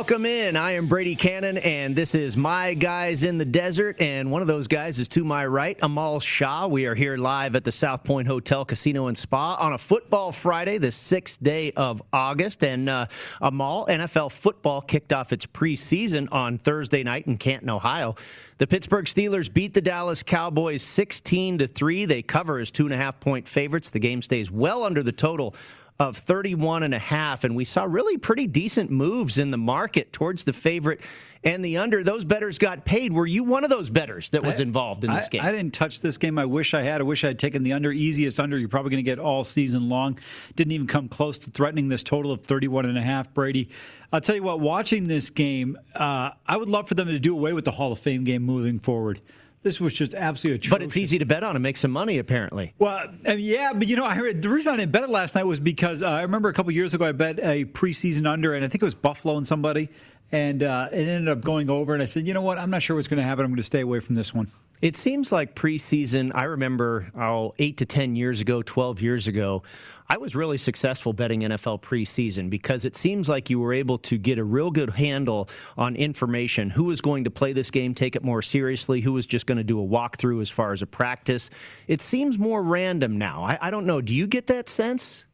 Welcome in. I am Brady Cannon, and this is My Guys in the Desert. And one of those guys is to my right, Amal Shah. We are here live at the South Point Hotel, Casino, and Spa on a football Friday, the sixth day of August. And uh, Amal, NFL football kicked off its preseason on Thursday night in Canton, Ohio. The Pittsburgh Steelers beat the Dallas Cowboys 16 to 3. They cover as two and a half point favorites. The game stays well under the total of 31 and a half and we saw really pretty decent moves in the market towards the favorite and the under. Those bettors got paid. Were you one of those bettors that was I, involved in this I, game? I didn't touch this game. I wish I had. I wish I had taken the under. Easiest under you're probably going to get all season long. Didn't even come close to threatening this total of 31 and a half Brady. I'll tell you what watching this game uh, I would love for them to do away with the Hall of Fame game moving forward this was just absolutely atrocious. But it's easy to bet on and make some money, apparently. Well, uh, yeah, but you know, I heard the reason I didn't bet it last night was because uh, I remember a couple years ago I bet a preseason under, and I think it was Buffalo and somebody, and uh, it ended up going over. And I said, you know what? I'm not sure what's going to happen. I'm going to stay away from this one. It seems like preseason. I remember oh, eight to ten years ago, twelve years ago. I was really successful betting NFL preseason because it seems like you were able to get a real good handle on information. Who was going to play this game, take it more seriously? Who was just going to do a walkthrough as far as a practice? It seems more random now. I, I don't know. Do you get that sense?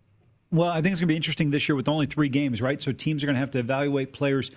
Well, I think it's going to be interesting this year with only three games, right? So teams are going to have to evaluate players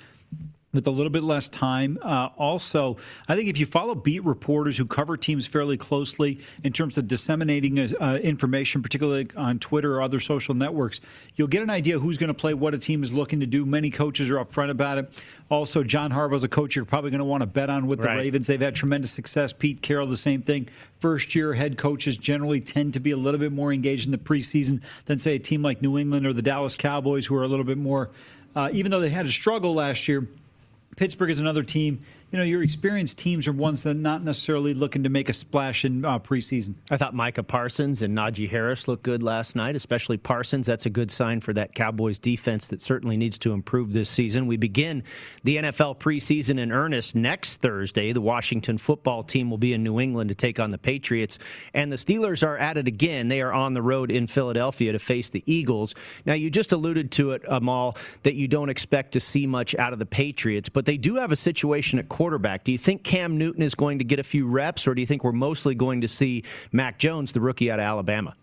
with a little bit less time. Uh, also, I think if you follow beat reporters who cover teams fairly closely in terms of disseminating uh, information, particularly on Twitter or other social networks, you'll get an idea who's going to play, what a team is looking to do. Many coaches are upfront about it. Also, John Harbaugh's a coach you're probably going to want to bet on with the Right. Ravens. They've had tremendous success. Pete Carroll, the same thing. First year head coaches generally tend to be a little bit more engaged in the preseason than, say, a team like New England or the Dallas Cowboys, who are a little bit more, uh, even though they had a struggle last year. Pittsburgh is another team. You know, your experienced teams are ones that are not necessarily looking to make a splash in uh, preseason. I thought Micah Parsons and Najee Harris looked good last night, especially Parsons. That's a good sign for that Cowboys defense that certainly needs to improve this season. We begin the NFL preseason in earnest next Thursday. The Washington football team will be in New England to take on the Patriots, and the Steelers are at it again. They are on the road in Philadelphia to face the Eagles. Now, you just alluded to it, Amal, that you don't expect to see much out of the Patriots, but they do have a situation at quarterback. Do you think Cam Newton is going to get a few reps, or do you think we're mostly going to see Mac Jones, the rookie out of Alabama?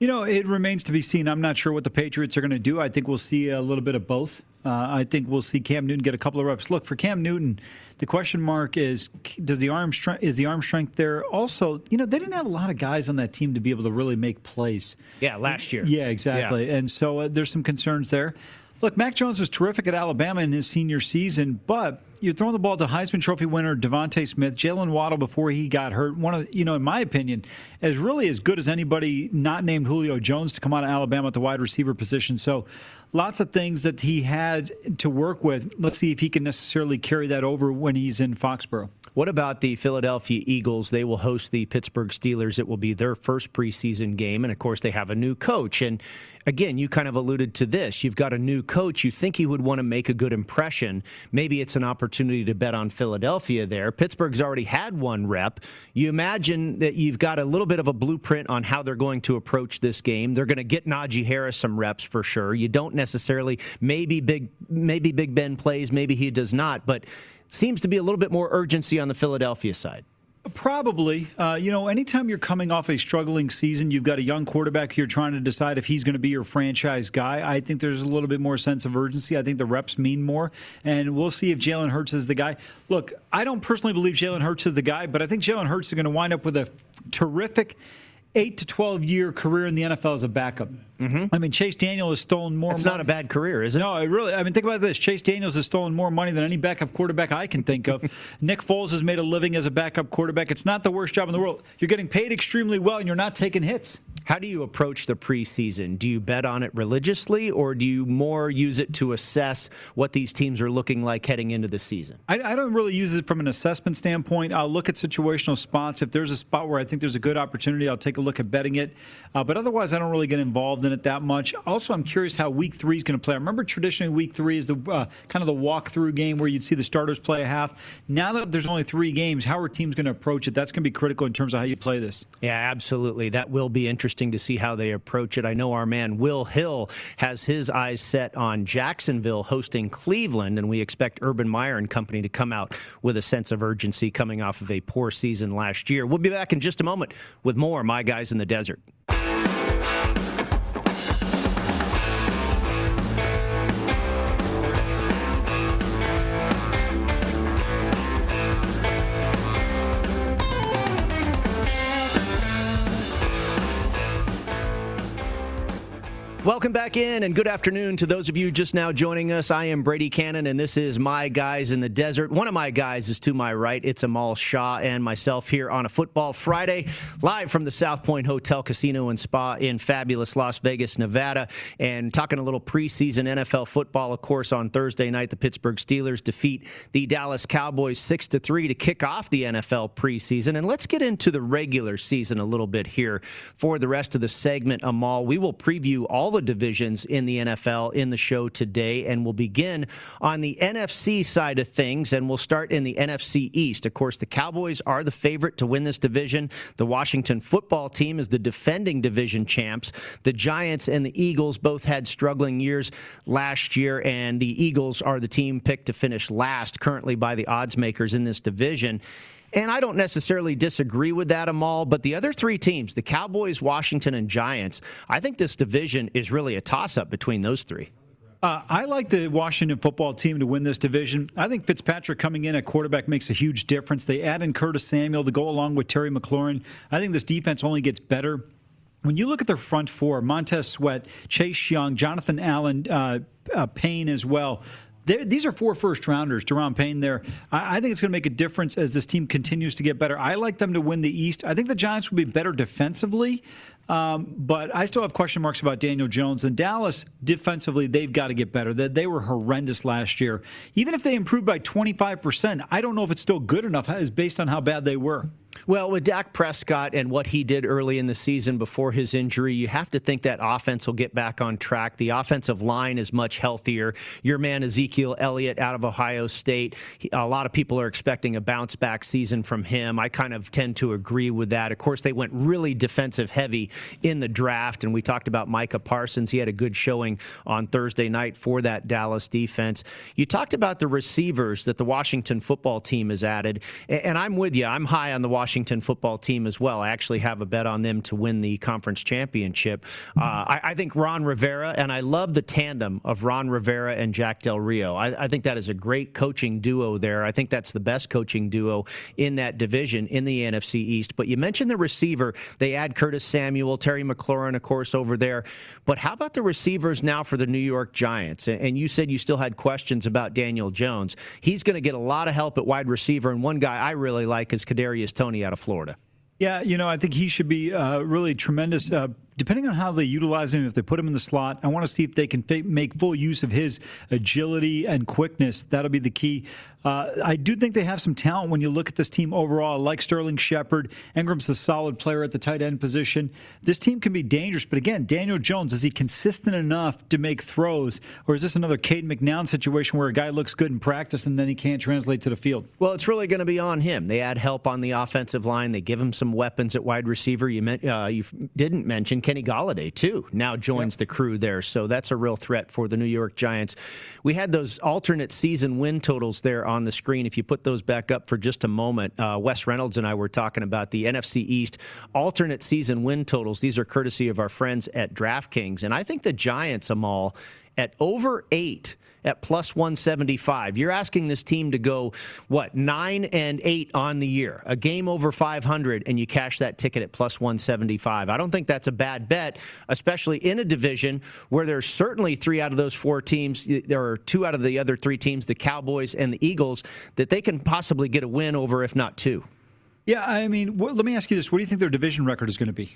You know, it remains to be seen. I'm not sure what the Patriots are going to do. I think we'll see a little bit of both. Uh, I think we'll see Cam Newton get a couple of reps. Look, for Cam Newton, the question mark is does the arm strength is the arm strength there? Also, you know, they didn't have a lot of guys on that team to be able to really make plays. Yeah, last year. Yeah, exactly. Yeah. And so uh, there's some concerns there. Look, Mac Jones was terrific at Alabama in his senior season, but you're throwing the ball to Heisman Trophy winner DeVonta Smith, Jaylen Waddle before he got hurt. One of you know, in my opinion, is really as good as anybody not named Julio Jones to come out of Alabama at the wide receiver position. So, lots of things that he had to work with. Let's see if he can necessarily carry that over when he's in Foxborough. What about the Philadelphia Eagles? They will host the Pittsburgh Steelers. It will be their first preseason game, and of course, they have a new coach. And again, you kind of alluded to this. You've got a new coach. You think he would want to make a good impression. Maybe it's an opportunity to bet on Philadelphia there. Pittsburgh's already had one rep. You imagine that you've got a little bit of a blueprint on how they're going to approach this game. They're going to get Najee Harris some reps for sure. You don't necessarily maybe big maybe Big Ben plays, maybe he does not, but seems to be a little bit more urgency on the Philadelphia side. Probably. Uh, you know, anytime you're coming off a struggling season, you've got a young quarterback you're trying to decide if he's going to be your franchise guy. I think there's a little bit more sense of urgency. I think the reps mean more. And we'll see if Jalen Hurts is the guy. Look, I don't personally believe Jalen Hurts is the guy, but I think Jalen Hurts is going to wind up with a terrific eight to 12 year career in the NFL as a backup. Mm-hmm. I mean, Chase Daniel has stolen more. It's not a bad career, is it? No, it really. I mean, think about this. Chase Daniels has stolen more money than any backup quarterback I can think of. Nick Foles has made a living as a backup quarterback. It's not the worst job in the world. You're getting paid extremely well, and you're not taking hits. How do you approach the preseason? Do you bet on it religiously, or do you more use it to assess what these teams are looking like heading into the season? I, I don't really use it from an assessment standpoint. I'll look at situational spots. If there's a spot where I think there's a good opportunity, I'll take a look at betting it. Uh, but otherwise, I don't really get involved in it that much. Also, I'm curious how Week Three is going to play. I remember traditionally Week Three is the uh, kind of the walkthrough game where you'd see the starters play a half. Now that there's only three games, how are teams going to approach it? That's going to be critical in terms of how you play this. Yeah, absolutely. That will be interesting to see how they approach it. I know our man Will Hill has his eyes set on Jacksonville hosting Cleveland, and we expect Urban Meyer and company to come out with a sense of urgency coming off of a poor season last year. We'll be back in just a moment with more My Guys in the Desert. Welcome back in, and good afternoon to those of you just now joining us. I am Brady Cannon, and this is My Guys in the Desert. One of my guys is to my right. It's Amal Shah and myself here on a Football Friday, live from the South Point Hotel, Casino, and Spa in fabulous Las Vegas, Nevada, and talking a little preseason NFL football. Of course, on Thursday night, the Pittsburgh Steelers defeat the Dallas Cowboys 6 to 3 to kick off the NFL preseason. And let's get into the regular season a little bit here for the rest of the segment, Amal. We will preview all all the divisions in the NFL in the show today, and we'll begin on the NFC side of things, and we'll start in the NFC East. Of course, the Cowboys are the favorite to win this division. The Washington football team is the defending division champs. The Giants and the Eagles both had struggling years last year, and the Eagles are the team picked to finish last currently by the odds makers in this division. And I don't necessarily disagree with that, Amal, but the other three teams, the Cowboys, Washington, and Giants, I think this division is really a toss up between those three. Uh, I like the Washington football team to win this division. I think Fitzpatrick coming in at quarterback makes a huge difference. They add in Curtis Samuel to go along with Terry McLaurin. I think this defense only gets better. When you look at their front four, Montez Sweat, Chase Young, Jonathan Allen, uh, uh, Payne as well, these are four first rounders. Da'Ron Payne there. I, I think it's going to make a difference as this team continues to get better. I like them to win the East. I think the Giants will be better defensively, um, but I still have question marks about Daniel Jones. And Dallas, defensively, they've got to get better. They, they were horrendous last year. Even if they improved by 25%, I don't know if it's still good enough as based on how bad they were. Well, with Dak Prescott and what he did early in the season before his injury, you have to think that offense will get back on track. The offensive line is much healthier. Your man Ezekiel Elliott out of Ohio State, a lot of people are expecting a bounce back season from him. I kind of tend to agree with that. Of course, they went really defensive heavy in the draft, and we talked about Micah Parsons. He had a good showing on Thursday night for that Dallas defense. You talked about the receivers that the Washington football team has added, and I'm with you. I'm high on the Washington football team as well. I actually have a bet on them to win the conference championship. Uh, I, I, think Ron Rivera, and I love the tandem of Ron Rivera and Jack Del Rio. I, I think that is a great coaching duo there. I think that's the best coaching duo in that division in the NFC East. But you mentioned the receiver. They add Curtis Samuel, Terry McLaurin, of course, over there. But how about the receivers now for the New York Giants? And you said you still had questions about Daniel Jones. He's going to get a lot of help at wide receiver. And one guy I really like is Kadarius Toney out of Florida. Yeah, you know, I think he should be uh, really tremendous. Uh, depending on how they utilize him, if they put him in the slot, I want to see if they can make full use of his agility and quickness. That'll be the key. Uh, I do think they have some talent when you look at this team overall. I like Sterling Shepard. Engram's a solid player at the tight end position. This team can be dangerous, but again, Daniel Jones, is he consistent enough to make throws, or is this another Cade McNown situation where a guy looks good in practice and then he can't translate to the field? Well, it's really going to be on him. They add help on the offensive line. They give him some weapons at wide receiver. You, uh, you didn't mention Kenny Golladay, too, now joins yep. the crew there. So that's a real threat for the New York Giants. We had those alternate season win totals there on the screen. If you put those back up for just a moment, uh, Wes Reynolds and I were talking about the NFC East alternate season win totals. These are courtesy of our friends at DraftKings. And I think the Giants, Amal, at over eight at plus 175. You're asking this team to go, what, 9 and 8 on the year, a game over 500, and you cash that ticket at plus 175. I don't think that's a bad bet, especially in a division where there's certainly three out of those four teams, there are two out of the other three teams, the Cowboys and the Eagles, that they can possibly get a win over, if not two. Yeah, I mean, let me ask you this. What do you think their division record is going to be?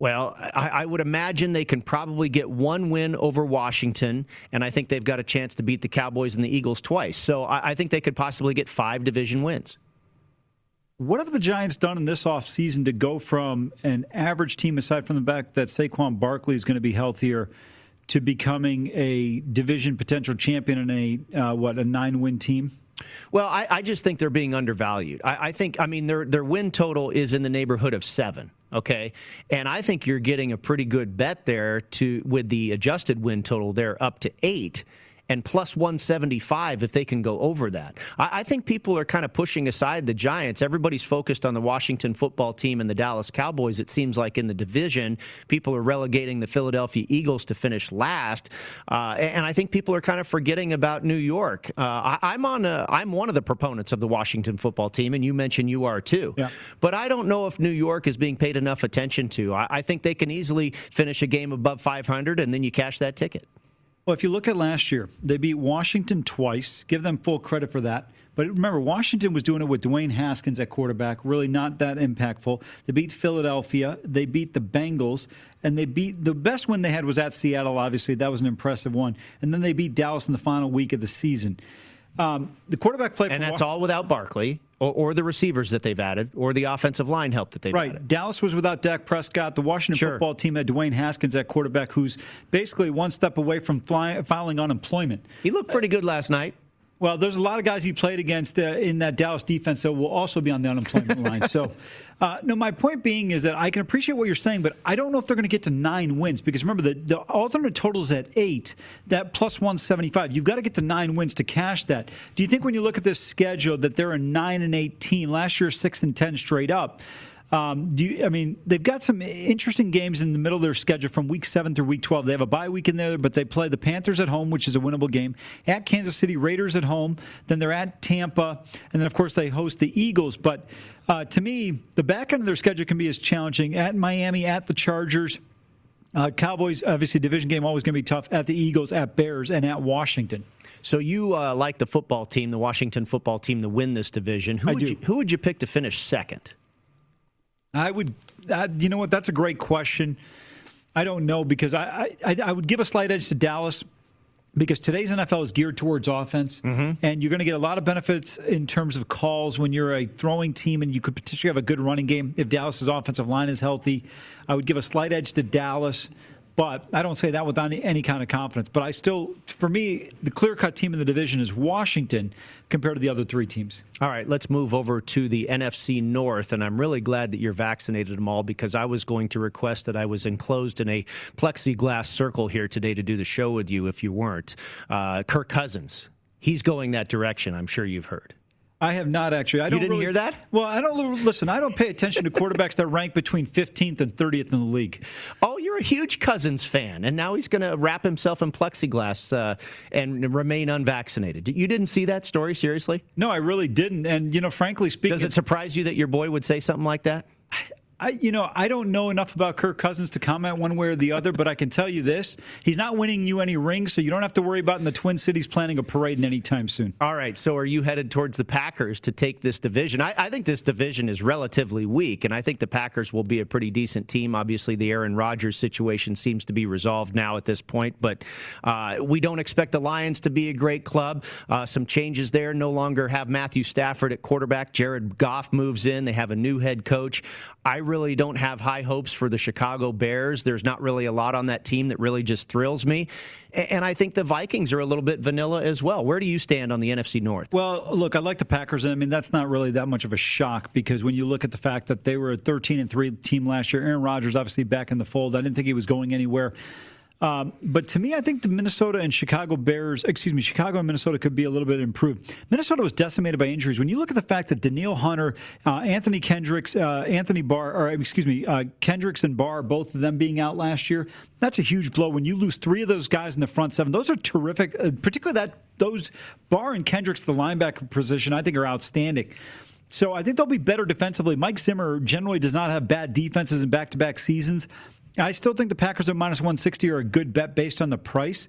Well, I, I, would imagine they can probably get one win over Washington, and I think they've got a chance to beat the Cowboys and the Eagles twice. So I, I think they could possibly get five division wins. What have the Giants done in this offseason to go from an average team, aside from the fact that Saquon Barkley is going to be healthier, to becoming a division potential champion and a uh, what a nine win team? Well, I, I, just think they're being undervalued. I, I, think, I mean, their their win total is in the neighborhood of seven. Okay, and I think you're getting a pretty good bet there to with the adjusted win total there up to eight and plus 175 if they can go over that. I, I, think people are kind of pushing aside the Giants. Everybody's focused on the Washington football team and the Dallas Cowboys. It seems like in the division, people are relegating the Philadelphia Eagles to finish last, uh, and I think people are kind of forgetting about New York. Uh, I, am on a, I'm one of the proponents of the Washington football team, and you mentioned you are too. Yeah. But I don't know if New York is being paid enough attention to. I, I think they can easily finish a game above 500, and then you cash that ticket. Well, if you look at last year, they beat Washington twice. Give them full credit for that. But remember, Washington was doing it with Dwayne Haskins at quarterback, really not that impactful. They beat Philadelphia, they beat the Bengals, and they beat the best win they had was at Seattle, obviously. That was an impressive one. And then they beat Dallas in the final week of the season. Um, the quarterback play, and that's all without Barkley or, or, the receivers that they've added, or the offensive line help that they've right. added. Dallas was without Dak Prescott. The Washington sure. football team had Dwayne Haskins at quarterback, who's basically one step away from fly, filing unemployment. He looked pretty good last night. Well, there's a lot of guys he played against uh, in that Dallas defense that will also be on the unemployment line. So, uh, no, my point being is that I can appreciate what you're saying, but I don't know if they're going to get to nine wins because remember the, the alternate totals at eight, that plus 175. You've got to get to nine wins to cash that. Do you think when you look at this schedule that they're a nine and eight team? Last year, six and ten straight up. Um, do you, I mean they've got some interesting games in the middle of their schedule from week seven through week twelve. They have a bye week in there, but they play the Panthers at home, which is a winnable game. At Kansas City, Raiders at home. Then they're at Tampa, and then of course they host the Eagles. But uh, to me, the back end of their schedule can be as challenging. At Miami, at the Chargers. Uh, Cowboys, obviously, division game always going to be tough. At the Eagles, at Bears, and at Washington. So you uh, like the football team, the Washington football team, to win this division. Who I would do. You, who would you pick to finish second? I would, uh, you know what? That's a great question. I don't know because I, I, I would give a slight edge to Dallas because today's NFL is geared towards offense, mm-hmm. and you're going to get a lot of benefits in terms of calls when you're a throwing team, and you could potentially have a good running game if Dallas's offensive line is healthy. I would give a slight edge to Dallas. But I don't say that with any, kind of confidence. But I still, for me, the clear cut team in the division is Washington compared to the other three teams. All right, let's move over to the NFC North. And I'm really glad that you're vaccinated Amal because I was going to request that I was enclosed in a plexiglass circle here today to do the show with you if you weren't. Uh, Kirk Cousins, he's going that direction, I'm sure you've heard. I have not actually. I you don't didn't really, hear that? Well, I don't listen. I don't pay attention to quarterbacks that rank between 15th and 30th in the league. Oh, you're a huge Cousins fan, and now he's going to wrap himself in plexiglass uh, and remain unvaccinated. You didn't see that story seriously? No, I really didn't. And you know, frankly speaking, does it surprise you that your boy would say something like that? I, you know, I don't know enough about Kirk Cousins to comment one way or the other, but I can tell you this: he's not winning you any rings, so you don't have to worry about in the Twin Cities planning a parade anytime soon. All right. So, are you headed towards the Packers to take this division? I, I think this division is relatively weak, and I think the Packers will be a pretty decent team. Obviously, the Aaron Rodgers situation seems to be resolved now at this point, but uh, we don't expect the Lions to be a great club. Uh, some changes there. No longer have Matthew Stafford at quarterback. Jared Goff moves in. They have a new head coach. I really don't have high hopes for the Chicago Bears. There's not really a lot on that team that really just thrills me. And I think the Vikings are a little bit vanilla as well. Where do you stand on the NFC North? Well, look, I like the Packers. I mean, that's not really that much of a shock because when you look at the fact that they were a 13 and 3 team last year, Aaron Rodgers obviously back in the fold. I didn't think he was going anywhere. Um, but to me, I think the Minnesota and Chicago Bears, excuse me, Chicago and Minnesota could be a little bit improved. Minnesota was decimated by injuries. When you look at the fact that Danielle Hunter, uh, Anthony Kendricks, uh, Anthony Barr, or excuse me, uh, Kendricks and Barr, both of them being out last year, that's a huge blow. When you lose three of those guys in the front seven, those are terrific. Uh, particularly that those Barr and Kendricks, the linebacker position, I think are outstanding. So I think they'll be better defensively. Mike Zimmer generally does not have bad defenses in back-to-back seasons. I still think the Packers at minus 160 are a good bet based on the price.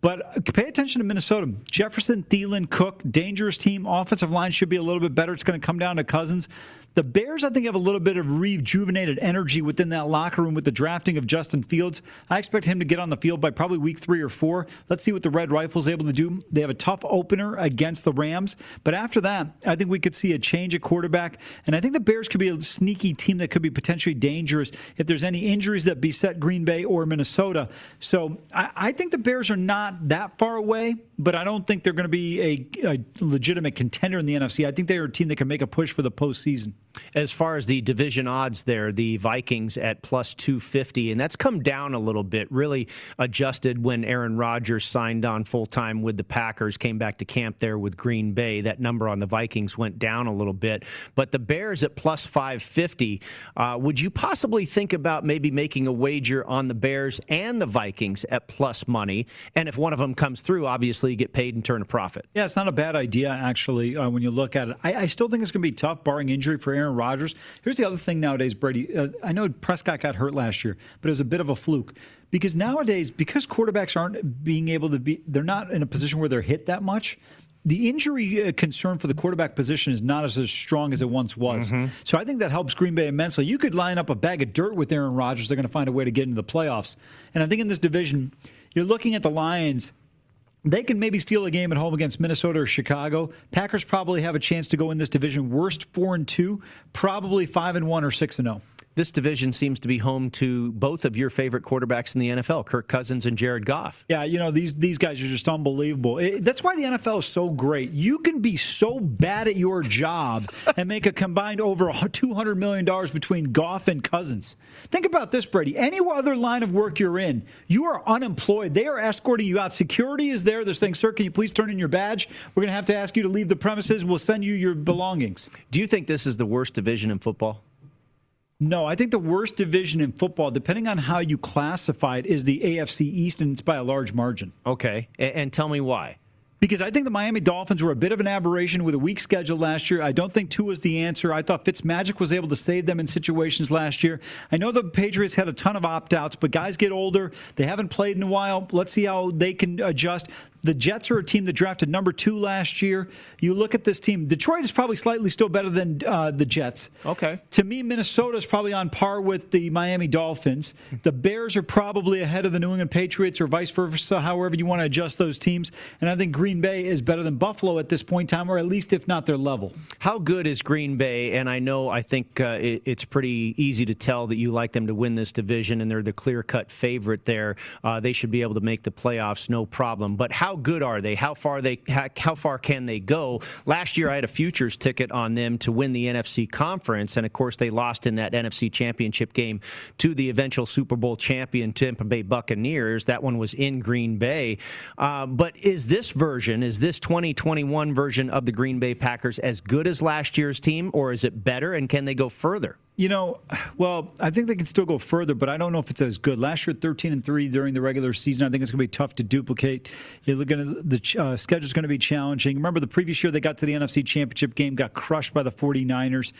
But pay attention to Minnesota. Jefferson, Thielen, Cook, dangerous team. Offensive line should be a little bit better. It's going to come down to Cousins. The Bears, I think, have a little bit of rejuvenated energy within that locker room with the drafting of Justin Fields. I expect him to get on the field by probably week three or four. Let's see what the Red Rifles able to do. They have a tough opener against the Rams, but after that, I think we could see a change at quarterback. And I think the Bears could be a sneaky team that could be potentially dangerous if there's any injuries that beset Green Bay or Minnesota. So I, I think the Bears are not that far away, but I don't think they're going to be a, a legitimate contender in the NFC. I think they're a team that can make a push for the postseason. As far as the division odds there, the Vikings at plus 250, and that's come down a little bit, really adjusted when Aaron Rodgers signed on full time with the Packers, came back to camp there with Green Bay. That number on the Vikings went down a little bit. But the Bears at plus 550, uh, would you possibly think about maybe making a wager on the Bears and the Vikings at plus money? And if one of them comes through, obviously you get paid and turn a profit. Yeah, it's not a bad idea, actually, uh, when you look at it. I, I still think it's going to be tough, barring injury for Aaron Rodgers. Here's the other thing nowadays, Brady. Uh, I know Prescott got hurt last year, but it was a bit of a fluke because nowadays, because quarterbacks aren't being able to be, they're not in a position where they're hit that much. The injury uh, concern for the quarterback position is not as, as strong as it once was. Mm-hmm. So I think that helps Green Bay immensely. You could line up a bag of dirt with Aaron Rodgers. They're going to find a way to get into the playoffs. And I think in this division, you're looking at the Lions they can maybe steal a game at home against Minnesota or Chicago. Packers probably have a chance to go in this division worst four and two, probably five and one or six and zero. Oh. This division seems to be home to both of your favorite quarterbacks in the NFL, Kirk Cousins and Jared Goff. Yeah, you know these these guys are just unbelievable. It, that's why the NFL is so great. You can be so bad at your job and make a combined over two hundred million dollars between Goff and Cousins. Think about this, Brady. Any other line of work you're in, you are unemployed. They are escorting you out. Security is there. They're saying, "Sir, can you please turn in your badge? We're going to have to ask you to leave the premises. We'll send you your belongings." Do you think this is the worst division in football? No, I think the worst division in football, depending on how you classify it, is the AFC East, and it's by a large margin. Okay. And tell me why because I think the Miami Dolphins were a bit of an aberration with a weak schedule last year. I don't think Tua was the answer. I thought Fitzmagic was able to save them in situations last year. I know the Patriots had a ton of opt outs, but guys get older. They haven't played in a while. Let's see how they can adjust. The Jets are a team that drafted number two last year. You look at this team. Detroit is probably slightly still better than uh, the Jets. Okay. To me, Minnesota is probably on par with the Miami Dolphins. The Bears are probably ahead of the New England Patriots or vice versa, however you want to adjust those teams. And I think Green Bay is better than Buffalo at this point in time, or at least if not their level. How good is Green Bay? And I know I think uh, it, it's pretty easy to tell that you like them to win this division, and they're the clear cut favorite there. Uh, they should be able to make the playoffs, no problem. But how how good are they? How far they how, how far can they go? Last year, I had a futures ticket on them to win the NFC conference, and of course, they lost in that NFC championship game to the eventual Super Bowl champion Tampa Bay Buccaneers. That one was in Green Bay. Uh, but is this version, is this 2021 version of the Green Bay Packers as good as last year's team, or is it better? And can they go further? You know, well, I think they can still go further, but I don't know if it's as good. Last year, 13 and three during the regular season. I think it's going to be tough to duplicate. You're the uh, schedule's going to be challenging. Remember, the previous year they got to the NFC Championship game, got crushed by the 49ers.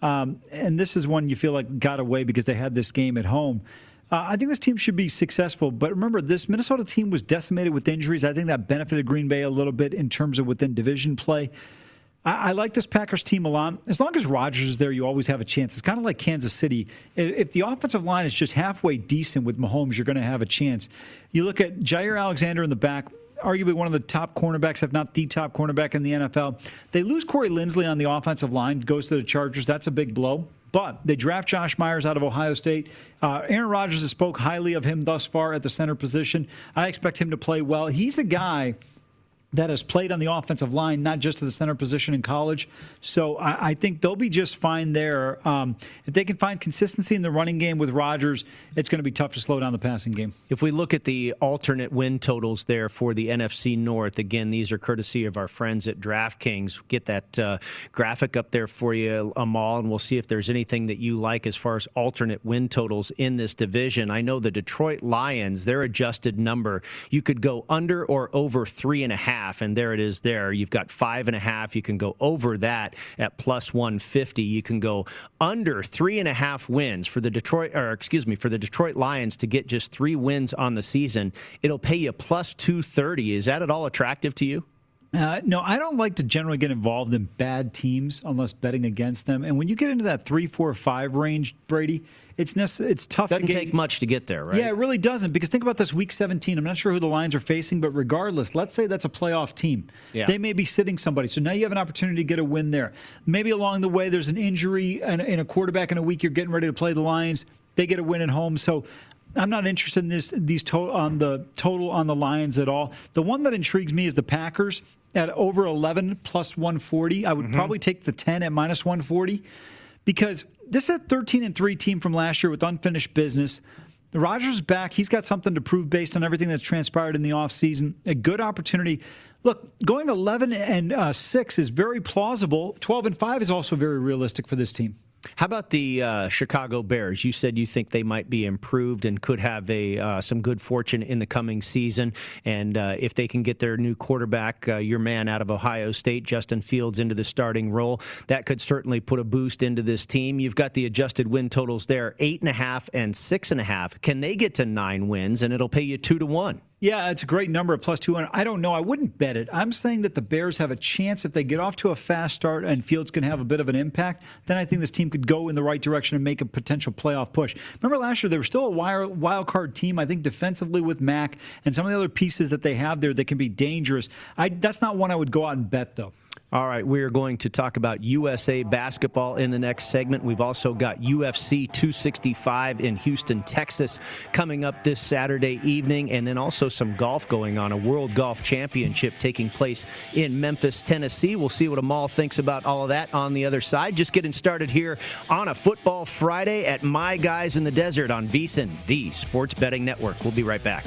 Um, and this is one you feel like got away because they had this game at home. Uh, I think this team should be successful, but remember, this Minnesota team was decimated with injuries. I think that benefited Green Bay a little bit in terms of within division play. I, like this Packers team a lot. As long as Rodgers is there, you always have a chance. It's kind of like Kansas City. If the offensive line is just halfway decent with Mahomes, you're going to have a chance. You look at Jaire Alexander in the back arguably one of the top cornerbacks, if not the top cornerback in the NFL. They lose Corey Linsley on the offensive line, goes to the Chargers. That's a big blow. But they draft Josh Myers out of Ohio State. Uh, Aaron Rodgers has spoke highly of him thus far at the center position. I expect him to play well. He's a guy that has played on the offensive line, not just to the center position in college. So I, I think they'll be just fine there. Um, if they can find consistency in the running game with Rodgers, it's going to be tough to slow down the passing game. If we look at the alternate win totals there for the NFC North, again, these are courtesy of our friends at DraftKings. Get that uh, graphic up there for you, Amal, and we'll see if there's anything that you like as far as alternate win totals in this division. I know the Detroit Lions, their adjusted number, you could go under or over three and a half half, and there it is there. You've got five and a half. You can go over that at plus 150. You can go under three and a half wins for the Detroit, or excuse me, for the Detroit Lions to get just three wins on the season. It'll pay you plus 230. Is that at all attractive to you? Uh, no, I don't like to generally get involved in bad teams unless betting against them. And when you get into that three, four, five range, Brady, it's necess- it's tough. Doesn't to take much to get there, right? Yeah, it really doesn't. Because think about this week 17. I'm not sure who the Lions are facing, but regardless, let's say that's a playoff team. Yeah. They may be sitting somebody. So now you have an opportunity to get a win there. Maybe along the way there's an injury and, and a quarterback in a week. You're getting ready to play the Lions. They get a win at home. So I'm not interested in this these to- on the total on the Lions at all. The one that intrigues me is the Packers at over 11 plus 140. I would mm-hmm. probably take the 10 at minus 140 because this is a 13 and 3 team from last year with unfinished business. Rodgers back. He's got something to prove based on everything that's transpired in the offseason. A good opportunity. Look, going 11 and uh, 6 is very plausible. 12 and 5 is also very realistic for this team. How about the uh, Chicago Bears? You said you think they might be improved and could have a uh, some good fortune in the coming season. And uh, if they can get their new quarterback, uh, your man out of Ohio State, Justin Fields, into the starting role, that could certainly put a boost into this team. You've got the adjusted win totals there: eight and a half and six and a half. Can they get to nine wins? And it'll pay you two to one. Yeah, it's a great number at plus 200. I don't know. I wouldn't bet it. I'm saying that the Bears have a chance if they get off to a fast start and Fields can have a bit of an impact. Then I think this team could go in the right direction and make a potential playoff push. Remember last year, they were still a wild card team, I think, defensively with Mac and some of the other pieces that they have there that can be dangerous. I, that's not one I would go out and bet, though. All right, we are going to talk about USA basketball in the next segment. We've also got UFC 265 in Houston, Texas, coming up this Saturday evening, and then also some golf going on, a World Golf Championship taking place in Memphis, Tennessee. We'll see what Amal thinks about all of that on the other side. Just getting started here on a Football Friday at My Guys in the Desert on VSIN, the Sports Betting Network. We'll be right back.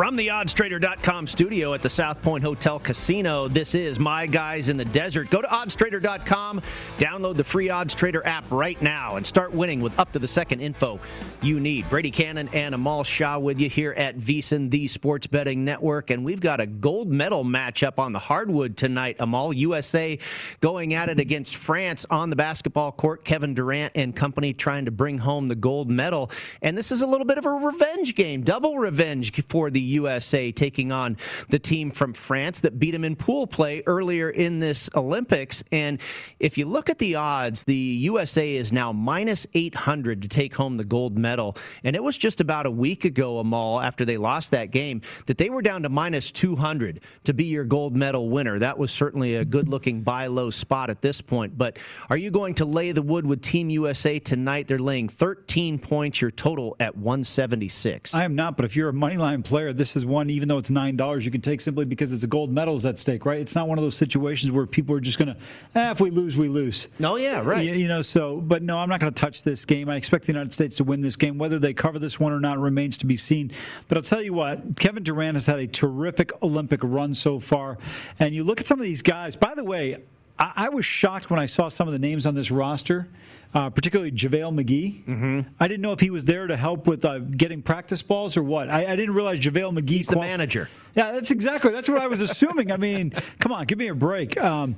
From the oddstrader.com studio at the South Point Hotel Casino, this is My Guys in the Desert. Go to oddstrader.com, download the free OddsTrader app right now, and start winning with up to the second info you need. Brady Cannon and Amal Shah with you here at VSiN, the Sports Betting Network. And we've got a gold medal matchup on the hardwood tonight. Amal, USA going at it against France on the basketball court. Kevin Durant and company trying to bring home the gold medal. And this is a little bit of a revenge game, double revenge for the USA taking on the team from France that beat them in pool play earlier in this Olympics. And if you look at the odds, the USA is now minus 800 to take home the gold medal. And it was just about a week ago, Amal, after they lost that game, that they were down to minus 200 to be your gold medal winner. That was certainly a good looking buy low spot at this point. But are you going to lay the wood with Team USA tonight? They're laying 13 points, your total at 176. I am not, but if you're a money line player, this is one, even though it's nine dollars, you can take simply because it's a gold medal is at stake, right? It's not one of those situations where people are just going to, eh, if we lose, we lose. No, yeah, right. You, you know, so, but no, I'm not going to touch this game. I expect the United States to win this game. Whether they cover this one or not remains to be seen. But I'll tell you what, Kevin Durant has had a terrific Olympic run so far, and you look at some of these guys. By the way, I, I was shocked when I saw some of the names on this roster uh, particularly JaVale McGee. Mm-hmm. I didn't know if he was there to help with uh, getting practice balls or what. I, I didn't realize JaVale McGee. He's the manager. Yeah, that's exactly. That's what I was assuming. I mean, come on, give me a break. Um,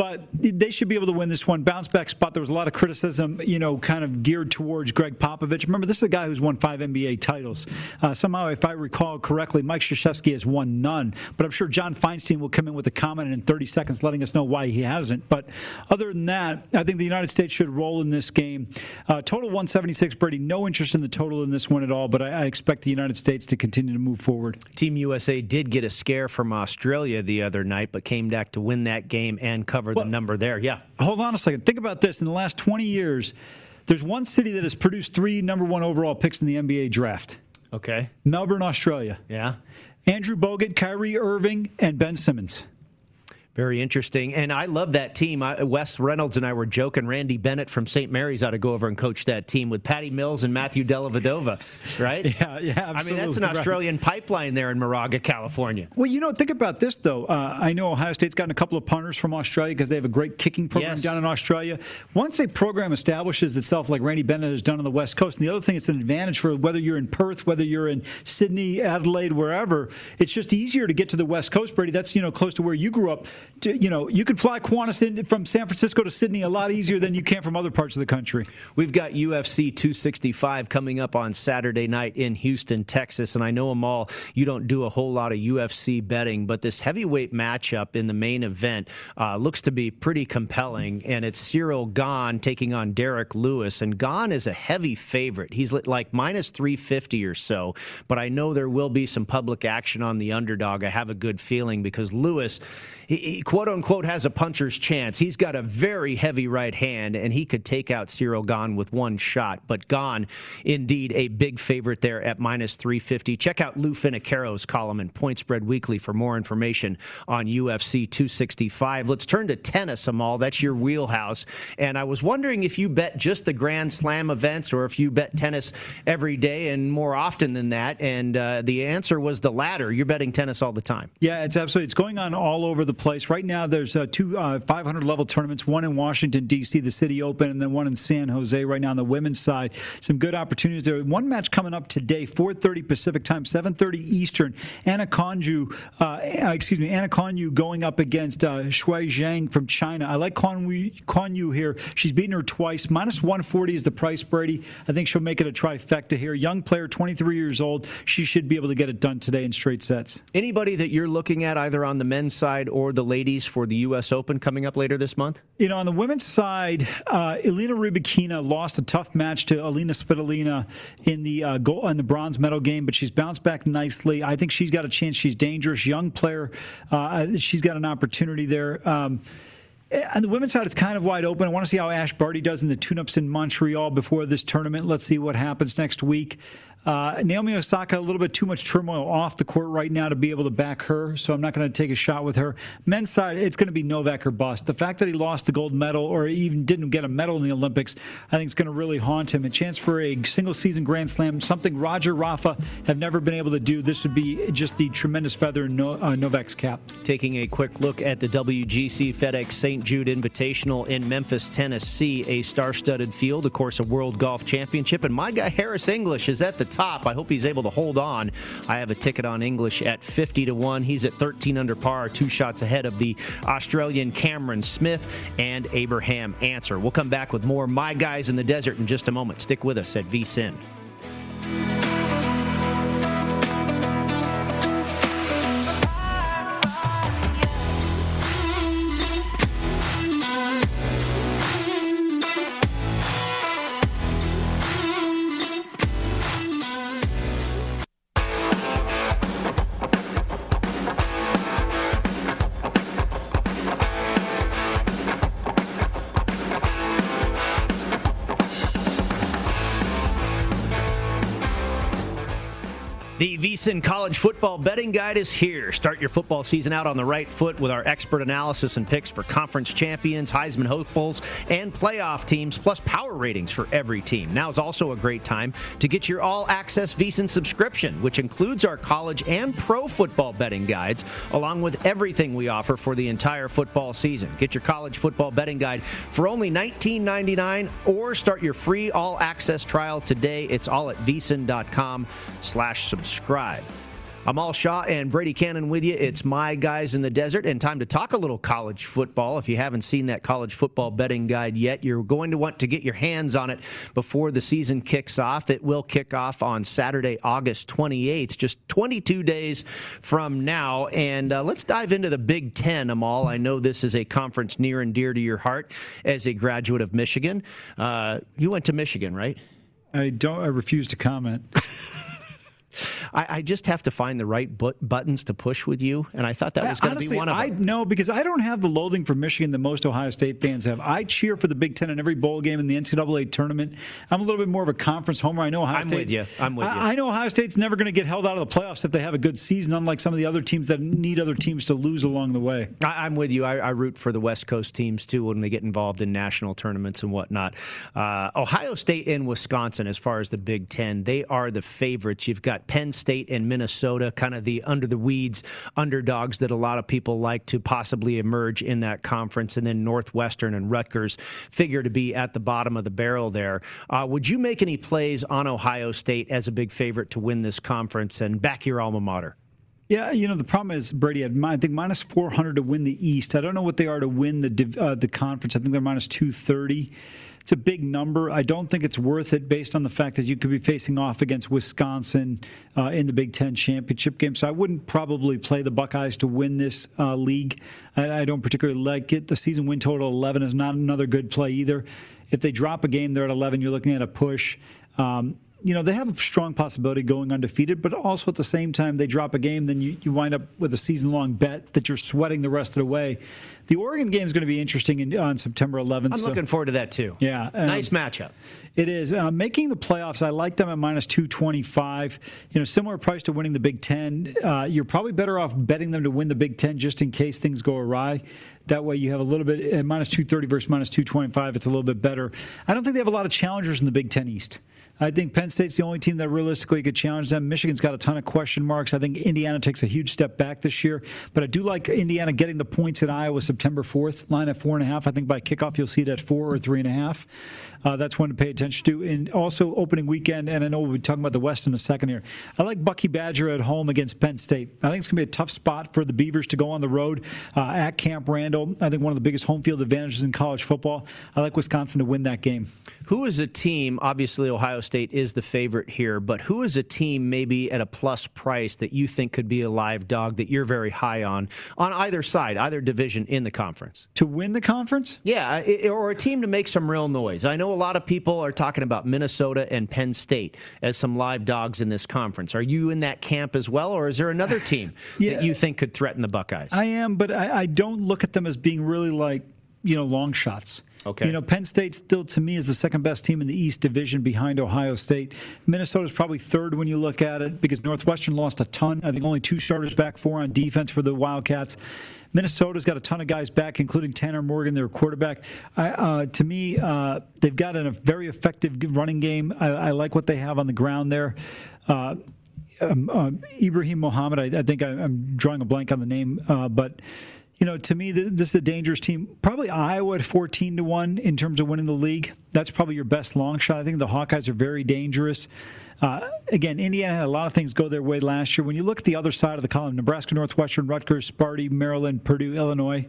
but they should be able to win this one. Bounce back spot. There was a lot of criticism, you know, kind of geared towards Gregg Popovich. Remember, this is a guy who's won five NBA titles. Uh, somehow, if I recall correctly, Mike Krzyzewski has won none. But I'm sure John Feinstein will come in with a comment in 30 seconds, letting us know why he hasn't. But other than that, I think the United States should roll in this game. Uh, total 176. Brady, no interest in the total in this one at all. But I, I expect the United States to continue to move forward. Team USA did get a scare from Australia the other night, but came back to win that game and cover well, the number there. Yeah. Hold on a second. Think about this. In the last 20 years, there's one city that has produced three number one overall picks in the NBA draft. Okay. Melbourne, Australia. Yeah. Andrew Bogut, Kyrie Irving, and Ben Simmons. Very interesting. And I love that team. I, Wes Reynolds and I were joking. Randy Bennett from St. Mary's ought to go over and coach that team with Patty Mills and Matthew Dellavedova, right? yeah, yeah, absolutely. I mean, that's an Australian right. pipeline there in Moraga, California. Well, you know, think about this, though. Uh, I know Ohio State's gotten a couple of punters from Australia because they have a great kicking program yes. down in Australia. Once a program establishes itself like Randy Bennett has done on the West Coast, and the other thing, it's an advantage for whether you're in Perth, whether you're in Sydney, Adelaide, wherever, it's just easier to get to the West Coast, Brady. That's, you know, close to where you grew up. To, you know, you can fly Qantas in, from San Francisco to Sydney a lot easier than you can from other parts of the country. We've got UFC 265 coming up on Saturday night in Houston, Texas, and I know them all. You don't do a whole lot of UFC betting, but this heavyweight matchup in the main event uh, looks to be pretty compelling, and it's Ciryl Gane taking on Derrick Lewis, and Gane is a heavy favorite. He's like minus 350 or so, but I know there will be some public action on the underdog. I have a good feeling because Lewis he, he, quote unquote has a puncher's chance. He's got a very heavy right hand, and he could take out Ciryl Gane with one shot. But Gane, indeed, a big favorite there at minus 350. Check out Lou Finocchiaro's column in Point Spread Weekly for more information on UFC 265. Let's turn to tennis, Amal. That's your wheelhouse. And I was wondering if you bet just the Grand Slam events or if you bet tennis every day and more often than that. And uh, the answer was the latter. You're betting tennis all the time. Yeah, it's absolutely. It's going on all over the place. Right now, there's uh, two uh, 500 level tournaments, one in Washington, D.C., the City Open, and then one in San Jose right now on the women's side. Some good opportunities there. One match coming up today, 4.30 Pacific time, 7.30 Eastern. Anna Konju, uh, uh, excuse me, Anna Konyu going up against uh, Shuai Zhang from China. I like Konyu here. She's beaten her twice. Minus 140 is the price, Brady. I think she'll make it a trifecta here. Young player, 23 years old. She should be able to get it done today in straight sets. Anybody that you're looking at either on the men's side or the ladies for the U.S. Open coming up later this month? You know, on the women's side, uh, Elena Rybakina lost a tough match to Elina Svitolina in the uh, goal in the bronze medal game, but she's bounced back nicely. I think she's got a chance. She's dangerous, young player. Uh, she's got an opportunity there. Um, on the women's side, it's kind of wide open. I want to see how Ash Barty does in the tune-ups in Montreal before this tournament. Let's see what happens next week. Uh, Naomi Osaka, a little bit too much turmoil off the court right now to be able to back her, so I'm not going to take a shot with her. Men's side, it's going to be Novak or bust. The fact that he lost the gold medal or even didn't get a medal in the Olympics, I think it's going to really haunt him. A chance for a single season Grand Slam, something Roger Rafa have never been able to do. This would be just the tremendous feather in no, uh, Novak's cap. Taking a quick look at the WGC FedEx St. Jude Invitational in Memphis, Tennessee, a star studded field, of course, a World Golf Championship. And my guy, Harris English, is at the top. I hope he's able to hold on. I have a ticket on English at 50 to 1. He's at 13 under par, two shots ahead of the Australian Cameron Smith and Abraham Ancer. We'll come back with more My Guys in the Desert in just a moment. Stick with us at VSIN. VSIN College Football Betting Guide is here. Start your football season out on the right foot with our expert analysis and picks for conference champions, Heisman hopefuls, and playoff teams, plus power ratings for every team. Now is also a great time to get your all access VSIN subscription, which includes our college and pro football betting guides, along with everything we offer for the entire football season. Get your college football betting guide for only $19.99 or start your free all access trial today. It's all at vsin.com slash subscribe. Amal Shah and Brady Kannon with you. It's my guys in the desert, and time to talk a little college football. If you haven't seen that college football betting guide yet, you're going to want to get your hands on it before the season kicks off. It will kick off on Saturday, August 28th, just 22 days from now. And uh, let's dive into the Big Ten, Amal. I know this is a conference near and dear to your heart as a graduate of Michigan. Uh, you went to Michigan, right? I don't. I refuse to comment. I, I, just have to find the right but- buttons to push with you, and I thought that was going to be one of them. I, no, because I don't have the loathing for Michigan that most Ohio State fans have. I cheer for the Big Ten in every bowl game in the NCAA tournament. I'm a little bit more of a conference homer. I know Ohio I'm State. with you. I'm with you. I, I know Ohio State's never going to get held out of the playoffs if they have a good season, unlike some of the other teams that need other teams to lose along the way. I, am with you. I, I, root for the West Coast teams too when they get involved in national tournaments and whatnot. Uh, Ohio State and Wisconsin, as far as the Big Ten, they are the favorites. You've got Penn State and Minnesota, kind of the under the weeds underdogs that a lot of people like to possibly emerge in that conference. And then Northwestern and Rutgers figure to be at the bottom of the barrel there. Uh, would you make any plays on Ohio State as a big favorite to win this conference and back your alma mater? Yeah, you know the problem is Brady. I think minus four hundred to win the East. I don't know what they are to win the uh, the conference. I think they're minus two thirty. It's a big number. I don't think it's worth it based on the fact that you could be facing off against Wisconsin uh, in the Big Ten championship game. So I wouldn't probably play the Buckeyes to win this uh, league. I, I, don't particularly like it. The season win total 11 is not another good play either. If they drop a game, they're at 11. You're looking at a push. Um, you know, they have a strong possibility going undefeated, but also at the same time, they drop a game, then you, you wind up with a season long bet that you're sweating the rest of the way. The Oregon game is going to be interesting in, on September 11th. I'm so, looking forward to that too. Yeah. Um, nice matchup. It is. Uh, making the playoffs, I like them at minus 225. You know, similar price to winning the Big Ten. Uh, you're probably better off betting them to win the Big Ten just in case things go awry. That way you have a little bit, at minus 230 versus minus 225, it's a little bit better. I don't think they have a lot of challengers in the Big Ten East. I think Penn State's the only team that realistically could challenge them. Michigan's got a ton of question marks. I think Indiana takes a huge step back this year, but I do like Indiana getting the points at Iowa September 4th. Line at four and a half. I think by kickoff you'll see it at four or three and a half. Uh, that's one to pay attention to. And also opening weekend, and I know we'll be talking about the West in a second here. I like Bucky Badger at home against Penn State. I think it's going to be a tough spot for the Beavers to go on the road uh, at Camp Randall. I think one of the biggest home field advantages in college football. I like Wisconsin to win that game. Who is a team? Obviously, Ohio State is the favorite here, but who is a team maybe at a plus price that you think could be a live dog that you're very high on on either side, either division in the conference? To win the conference? Yeah, or a team to make some real noise. I know a lot of people are talking about Minnesota and Penn State as some live dogs in this conference. Are you in that camp as well, or is there another team yeah, that you think could threaten the Buckeyes? I am, but I, I don't look at them as being really like you know long shots. Okay. You know, Penn State still to me is the second best team in the East Division behind Ohio State. Minnesota's probably third when you look at it because Northwestern lost a ton. I think only two starters back, four on defense for the Wildcats. Minnesota's got a ton of guys back, including Tanner Morgan, their quarterback. I, uh, to me, uh, they've got a very effective running game. I, I, like what they have on the ground there. Uh, um, uh, Ibrahim Mohammed, I, I think I, am drawing a blank on the name, uh, but you know, to me, this is a dangerous team. Probably Iowa at 14 to 1 in terms of winning the league. That's probably your best long shot. I think the Hawkeyes are very dangerous. Uh, again, Indiana had a lot of things go their way last year. When you look at the other side of the column, Nebraska, Northwestern, Rutgers, Sparty, Maryland, Purdue, Illinois,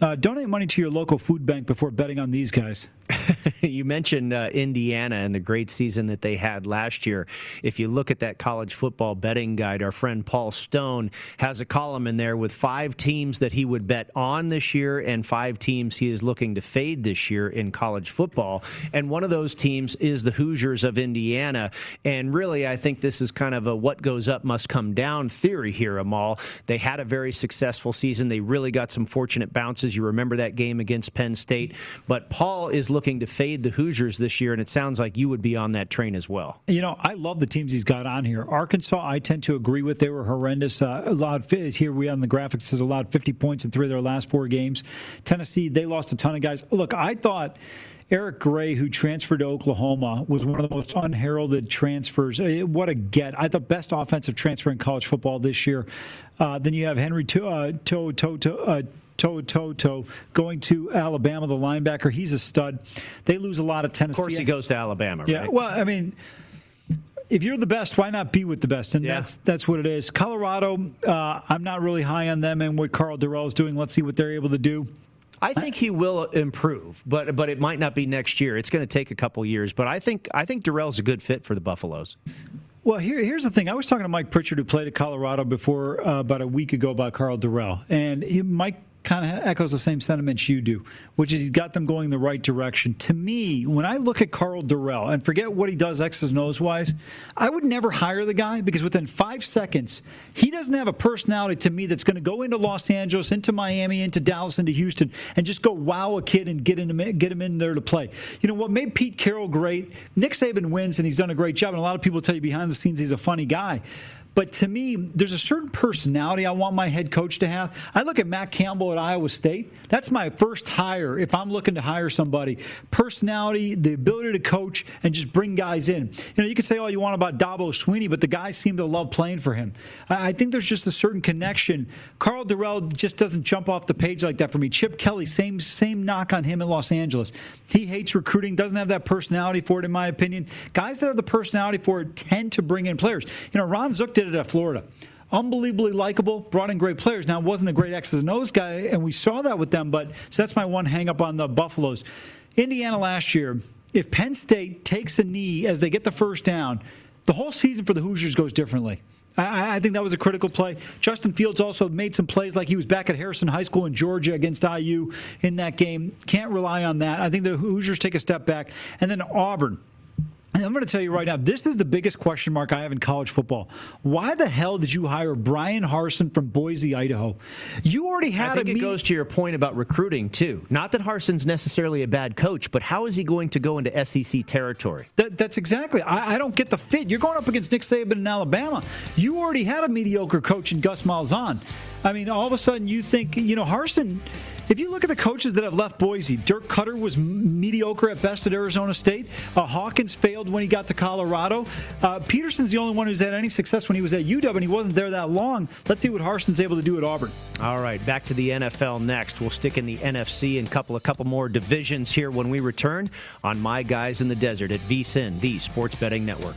uh, donate money to your local food bank before betting on these guys. you mentioned uh, Indiana and the great season that they had last year. If you look at that college football betting guide, our friend Paul Stone has a column in there with five teams that he would bet on this year and five teams he is looking to fade this year in college football. And one of those teams is the Hoosiers of Indiana. And really, I think this is kind of a what goes up must come down theory here, Amal. They had a very successful season. They really got some fortunate bounces. You remember that game against Penn State. But Paul is looking to fade the Hoosiers this year, and it sounds like you would be on that train as well. You know, I love the teams he's got on here. Arkansas, I tend to agree with. They were horrendous. Uh, allowed here we on the graphics says allowed 50 points in three of their last four games. Tennessee, they lost a ton of guys. Look, I thought. Eric Gray, who transferred to Oklahoma, was one of the most unheralded transfers. Uh, what a get! I thought best offensive transfer in college football this year. Uh, then you have Henry to, uh, to, to, to uh, Toto going to Alabama, the linebacker. He's a stud. They lose a lot of Tennessee. Of course, he goes to Alabama. Yeah. Right? Well, I mean, if you're the best, why not be with the best? And Yeah. that's that's what it is. Colorado, uh, I'm not really high on them and what Karl Dorrell is doing. Let's see what they're able to do. I think he will improve, but but it might not be next year. It's going to take a couple years, but I think I think Dorrell's a good fit for the Buffaloes. Well, here, here's the thing. I was talking to Mike Pritchard, who played at Colorado before uh, about a week ago about Karl Dorrell, and he, Mike kind of echoes the same sentiments you do, which is he's got them going the right direction. To me, when I look at Karl Dorrell and forget what he does X's O's wise, I would never hire the guy because within five seconds, he doesn't have a personality to me that's going to go into Los Angeles, into Miami, into Dallas, into Houston, and just go wow a kid and get him get him in there to play. You know what made Pete Carroll great? Nick Saban wins, and he's done a great job. And a lot of people tell you behind the scenes he's a funny guy. But to me, there's a certain personality I want my head coach to have. I look at Matt Campbell at Iowa State. That's my first hire if I'm looking to hire somebody. Personality, the ability to coach, and just bring guys in. You know, you can say all you want about Dabo Swinney, but the guys seem to love playing for him. I think there's just a certain connection. Karl Dorrell just doesn't jump off the page like that for me. Chip Kelly, same same knock on him in Los Angeles. He hates recruiting, doesn't have that personality for it, in my opinion. Guys that have the personality for it tend to bring in players. You know, Ron Zook did it at Florida. Unbelievably likable, brought in great players. Now, wasn't a great X's and O's guy, and we saw that with them, but so that's my one hang up on the Buffaloes. Indiana last year, if Penn State takes a knee as they get the first down, the whole season for the Hoosiers goes differently. I, I think that was a critical play. Justin Fields also made some plays like he was back at Harrison High School in Georgia against IU in that game. Can't rely on that. I think the Hoosiers take a step back. And then Auburn. And I'm going to tell you right now, this is the biggest question mark I have in college football. Why the hell did you hire Bryan Harsin from Boise, Idaho? You already had I think it meet- goes to your point about recruiting too. Not that Harsin's necessarily a bad coach, but how is he going to go into SEC territory? That, that's exactly. I, I don't get the fit. You're going up against Nick Saban in Alabama. You already had a mediocre coach in Gus Malzahn. I mean, all of a sudden you think, you know, Harsin. If you look at the coaches that have left Boise, Dirk Koetter was mediocre at best at Arizona State. Uh, Hawkins failed when he got to Colorado. Uh, Petersen's the only one who's had any success when he was at UW, and he wasn't there that long. Let's see what Harsin's able to do at Auburn. All right, back to the NFL next. We'll stick in the NFC and couple a couple more divisions here when we return on My Guys in the Desert at VSIN, the Sports Betting Network.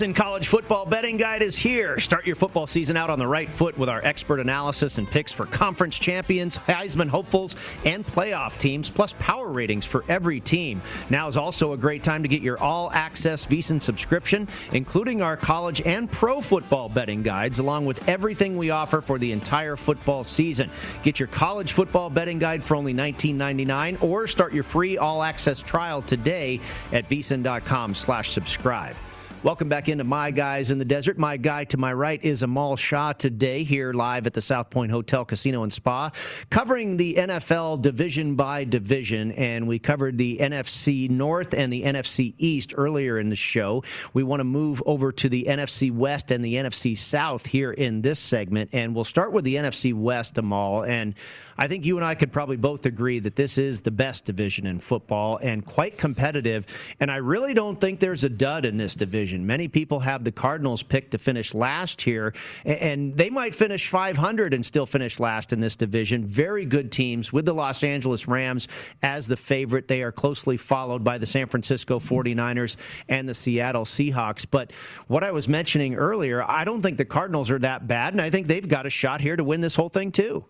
College Football Betting Guide is here. Start your football season out on the right foot with our expert analysis and picks for conference champions, Heisman hopefuls, and playoff teams, plus power ratings for every team. Now is also a great time to get your all access VSiN subscription, including our college and pro football betting guides, along with everything we offer for the entire football season. Get your college football betting guide for only $19.99 or start your free all access trial today at vsin.com slash subscribe. Welcome back into My Guys in the Desert. My guy to my right is Amal Shah today, here live at the South Point Hotel, Casino, and Spa, covering the NFL division by division. And we covered the NFC North and the NFC East earlier in the show. We want to move over to the NFC West and the NFC South here in this segment. And we'll start with the NFC West, Amal. And I think you and I could probably both agree that this is the best division in football and quite competitive. And I really don't think there's a dud in this division. Many people have the Cardinals picked to finish last here, and they might finish 500 and still finish last in this division. Very good teams with the Los Angeles Rams as the favorite. They are closely followed by the San Francisco 49ers and the Seattle Seahawks. But what I was mentioning earlier, I don't think the Cardinals are that bad, and I think they've got a shot here to win this whole thing, too.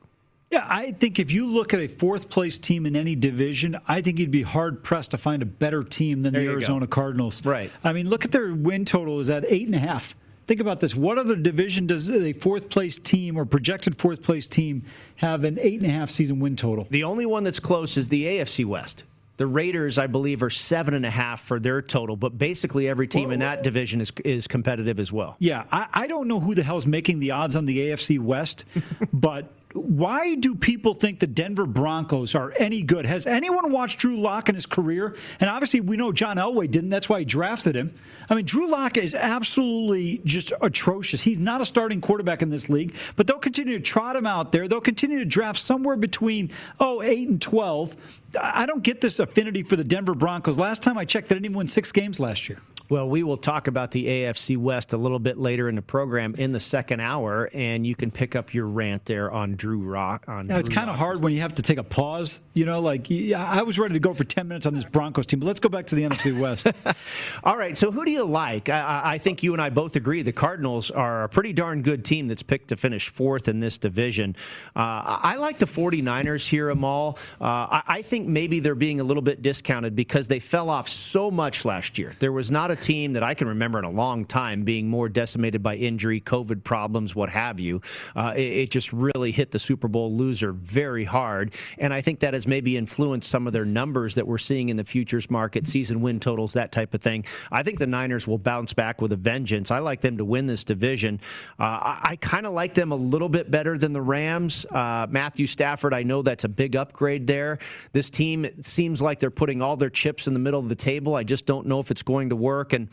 Yeah, I think if you look at a fourth place team in any division, I think you'd be hard pressed to find a better team than There the you go. Arizona Cardinals. Right. I mean, look at their win total is at eight and a half. Think about this. What other division does a fourth place team or projected fourth place team have an eight and a half season win total? The only one that's close is the AFC West. The Raiders, I believe, are seven and a half for their total, but basically every team in that division is is competitive as well. Yeah, I, I don't know who the hell's making the odds on the AFC West, but why do people think the Denver Broncos are any good? Has anyone watched Drew Lock in his career? And obviously, we know John Elway didn't. That's why he drafted him. I mean, Drew Lock is absolutely just atrocious. He's not a starting quarterback in this league, but they'll continue to trot him out there. They'll continue to draft somewhere between, oh, 8 and 12. I don't get this affinity for the Denver Broncos. Last time I checked, they didn't even win six games last year. Well, we will talk about the AFC West a little bit later in the program in the second hour, and you can pick up your rant there on Drew Lock. On Yeah, it's kind of hard when you have to take a pause. You know, like I was ready to go for 10 minutes on this Broncos team, but let's go back to the NFC West. All right, so who do you like? I- I, think you and I both agree the Cardinals are a pretty darn good team that's picked to finish fourth in this division. Uh, I I like the 49ers here, Amal. Uh, I, I think maybe they're being a little bit discounted because they fell off so much last year. There was not a team that I can remember in a long time being more decimated by injury, COVID problems, what have you. Uh, it, it just really hit the Super Bowl loser very hard. And I think that has maybe influenced some of their numbers that we're seeing in the futures market, season win totals, that type of thing. I think the Niners will bounce back with a vengeance. I like them to win this division. Uh, I, I kind of like them a little bit better than the Rams. Uh, Matthew Stafford, I know that's a big upgrade there. This team seems like they're putting all their chips in the middle of the table. I just don't know if it's going to work. And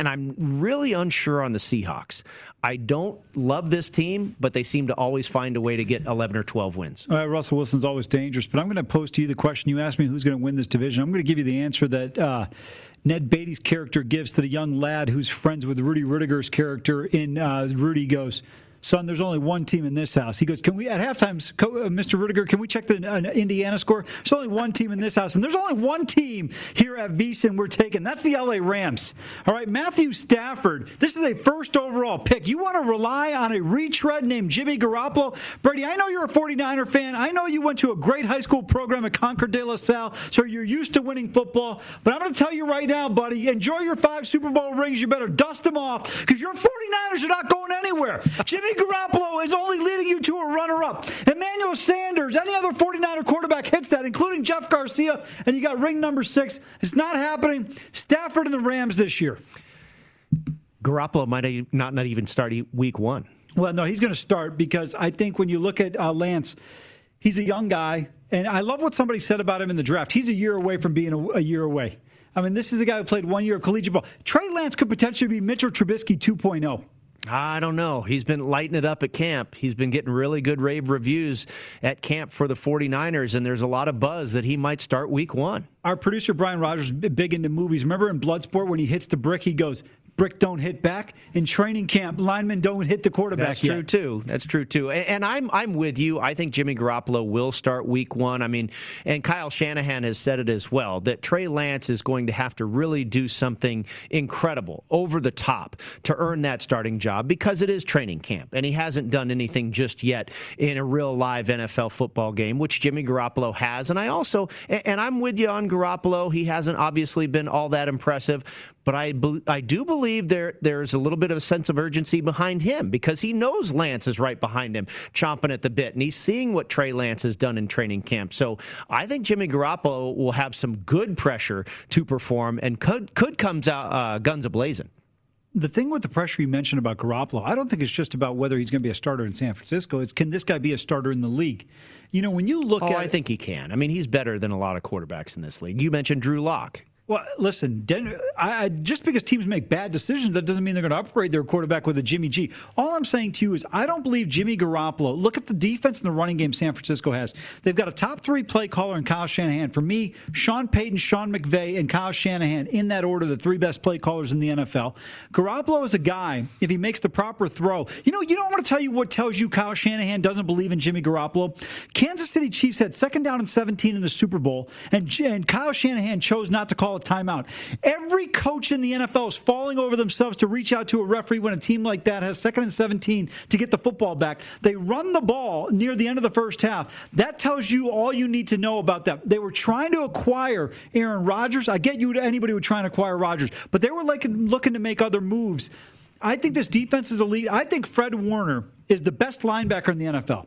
and I'm really unsure on the Seahawks. I don't love this team, but they seem to always find a way to get 11 or 12 wins. All right, Russell Wilson's always dangerous, but I'm going to pose to you the question you asked me who's going to win this division. I'm going to give you the answer that uh, Ned Beatty's character gives to the young lad who's friends with Rudy Ruettiger's character in uh, Rudy Goes, son, there's only one team in this house. He goes, can we, at halftime, uh, Mr. Ruettiger, can we check the uh, Indiana score? There's only one team in this house, and there's only one team here at VSiN we're taking. That's the LA Rams. All right, Matthew Stafford, this is a first overall pick. You want to rely on a retread named Jimmy Garoppolo? Brady, I know you're a 49er fan. I know you went to a great high school program at Concord de La Salle, so you're used to winning football. But I'm going to tell you right now, buddy, enjoy your five Super Bowl rings. You better dust them off because your 49ers are not going anywhere. Jimmy Jimmy Garoppolo is only leading you to a runner up. Emmanuel Sanders, any other 49er quarterback hits that, including Jeff Garcia, and you got ring number six. It's not happening. Stafford and the Rams this year. Garoppolo might not, not even start week one. Well, no, he's going to start because I think when you look at uh, Lance, he's a young guy. And I love what somebody said about him in the draft. He's a year away from being a, a year away. I mean, this is a guy who played one year of collegiate ball. Trey Lance could potentially be Mitchell Trubisky 2.0. I don't know. He's been lighting it up at camp. He's been getting really good rave reviews at camp for the 49ers, and there's a lot of buzz that he might start week one. Our producer, Brian Rogers, big into movies. Remember in Bloodsport when he hits the brick, he goes, brick don't hit back. In training camp, linemen don't hit the quarterback. That's yet. true too. That's true too. And, and, I'm I'm with you. I think Jimmy Garoppolo will start Week One. I mean, and Kyle Shanahan has said it as well that Trey Lance is going to have to really do something incredible, over the top, to earn that starting job because it is training camp, and he hasn't done anything just yet in a real live NFL football game, which Jimmy Garoppolo has. And I also, and I'm with you on Garoppolo. He hasn't obviously been all that impressive, but I I do believe there there's a little bit of a sense of urgency behind him because he knows Lance is right behind him, chomping at the bit, and he's seeing what Trey Lance has done in training camp. So I think Jimmy Garoppolo will have some good pressure to perform and could could comes out uh, guns a blazing. The thing with the pressure you mentioned about Garoppolo, I don't think it's just about whether he's going to be a starter in San Francisco. It's can this guy be a starter in the league? You know, when you look oh, at, I think he can. I mean, he's better than a lot of quarterbacks in this league. You mentioned Drew Lock. Well, listen, I, just because teams make bad decisions, that doesn't mean they're going to upgrade their quarterback with a Jimmy G. All I'm saying to you is I don't believe Jimmy Garoppolo. Look at the defense and the running game San Francisco has. They've got a top three play caller in Kyle Shanahan. For me, Sean Payton, Sean McVay, and Kyle Shanahan in that order, the three best play callers in the NFL. Garoppolo is a guy, if he makes the proper throw, you know, you don't want to tell you what tells you Kyle Shanahan doesn't believe in Jimmy Garoppolo. Kansas City Chiefs had second down and 17 in the Super Bowl, and, and Kyle Shanahan chose not to call a timeout. Every coach in the NFL is falling over themselves to reach out to a referee when a team like that has second and 17 to get the football back. They run the ball near the end of the first half. That tells you all you need to know about them. They were trying to acquire Aaron Rodgers. I get you to anybody who trying to acquire Rodgers, but they were like looking to make other moves. I think this defense is elite. I think Fred Warner is the best linebacker in the NFL.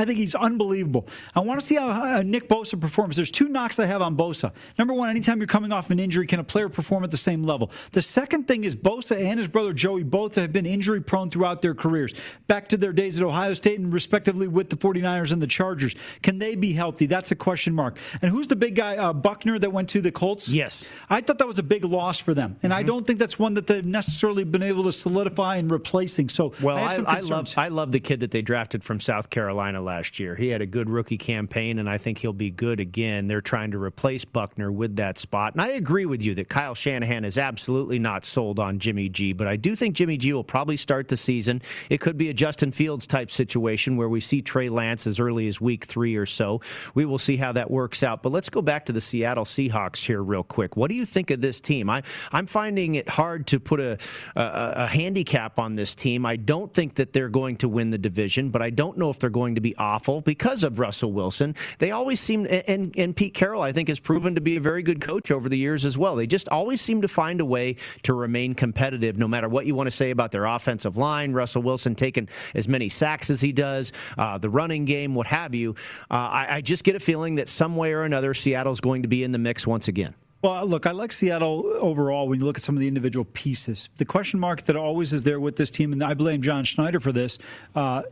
I think he's unbelievable. I want to see how uh, Nick Bosa performs. There's two knocks I have on Bosa. Number one, anytime you're coming off an injury, can a player perform at the same level? The second thing is Bosa and his brother Joey both have been injury prone throughout their careers, back to their days at Ohio State and respectively with the 49ers and the Chargers. Can they be healthy? That's a question mark. And who's the big guy, uh, Buckner, that went to the Colts? Yes. I thought that was a big loss for them. And mm-hmm. I don't think that's one that they've necessarily been able to solidify and replacing. So, well, I, I, I love, I love the kid that they drafted from South Carolina last year. He had a good rookie campaign, and I think he'll be good again. They're trying to replace Buckner with that spot. And I agree with you that Kyle Shanahan is absolutely not sold on Jimmy G, but I do think Jimmy G will probably start the season. It could be a Justin Fields type situation where we see Trey Lance as early as week three or so. We will see how that works out. But let's go back to the Seattle Seahawks here, real quick. What do you think of this team? I, I'm finding it hard to put a, a, a handicap on this team. I don't think that they're going to win the division, but I don't know if they're going to be awful because of Russell Wilson. They always seem, and, and Pete Carroll, I think, has proven to be a very good coach over the years as well. They just always seem to find a way to remain competitive, no matter what you want to say about their offensive line. Russell Wilson taking as many sacks as he does, uh, the running game, what have you. Uh, I, I just get a feeling that some way or another, Seattle's going to be in the mix once again. Well, look, I like Seattle overall when you look at some of the individual pieces. The question mark that always is there with this team, and I blame John Schneider for this, uh,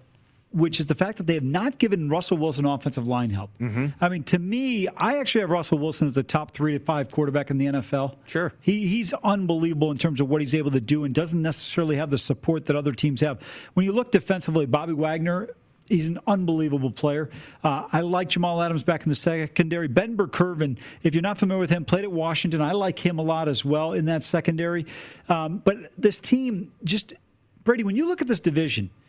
which is the fact that they have not given Russell Wilson offensive line help. Mm-hmm. I mean, to me, I actually have Russell Wilson as the top three to five quarterback in the NFL. Sure. He, he's unbelievable in terms of what he's able to do and doesn't necessarily have the support that other teams have. When you look defensively, Bobby Wagner, he's an unbelievable player. Uh, I like Jamal Adams back in the secondary. Ben Burr-Kirven, if you're not familiar with him, played at Washington. I like him a lot as well in that secondary. Um, but this team just, Brady, when you look at this division –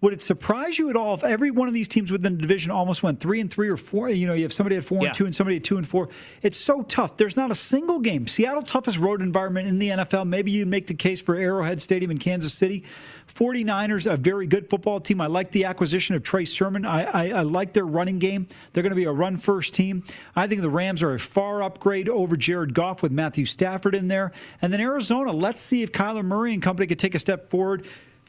Would it surprise you at all if every one of these teams within the division almost went three and three or four? You know, you have somebody at four Yeah. and two and somebody at two and four. It's so tough. There's not a single game. Seattle, toughest road environment in the NFL. Maybe you make the case for Arrowhead Stadium in Kansas City. 49ers, a very good football team. I like the acquisition of Trey Sermon. I, I, I like their running game. They're going to be a run first team. I think the Rams are a far upgrade over Jared Goff with Matthew Stafford in there. And then Arizona, let's see if Kyler Murray and company could take a step forward.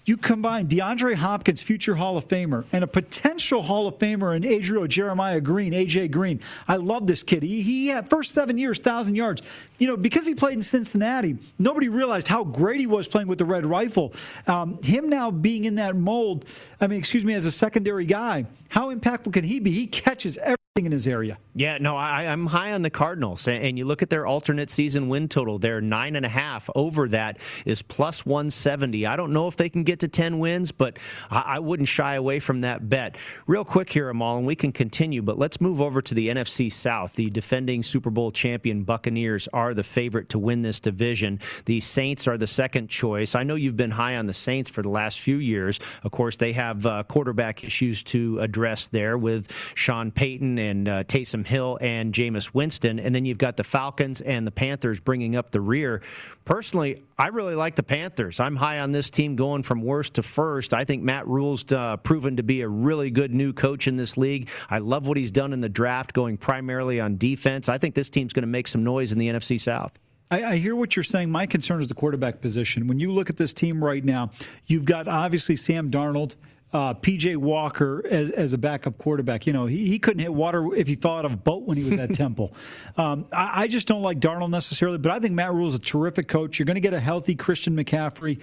You combine DeAndre Hopkins, future Hall of Famer, and a potential Hall of Famer in Adriel Jeremiah Green, AJ Green. I love this kid. He, he had first seven years, thousand yards. You know, because he played in Cincinnati, nobody realized how great he was playing with the Red Rifle. Um, him now being in that mold, I mean, excuse me, as a secondary guy, how impactful can he be? He catches everything in his area. Yeah, no, I, I'm high on the Cardinals, and and you look at their alternate season win total. They're nine and a half. Over that is plus 170. I don't know if they can get to 10 wins, but I, I wouldn't shy away from that bet. Real quick here, Amal, and we can continue, but let's move over to the NFC South. The defending Super Bowl champion Buccaneers are the favorite to win this division. The Saints are the second choice. I know you've been high on the Saints for the last few years. Of course, they have uh, quarterback issues to address there with Sean Payton and uh, Taysom Hill and Jameis Winston. And then you've got the Falcons and the Panthers bringing up the rear. Personally, I really like the Panthers. I'm high on this team going from worst to first. I think Matt Rhule's uh, proven to be a really good new coach in this league. I love what he's done in the draft, going primarily on defense. I think this team's going to make some noise in the NFC South. I, I hear what you're saying. My concern is the quarterback position. When you look at this team right now, you've got obviously Sam Darnold. Uh, PJ Walker as, as a backup quarterback. You know, he, he couldn't hit water if he fell out of a boat when he was at Temple. Um, I, I just don't like Darnold necessarily, but I think Matt Rhule is a terrific coach. You're going to get a healthy Christian McCaffrey.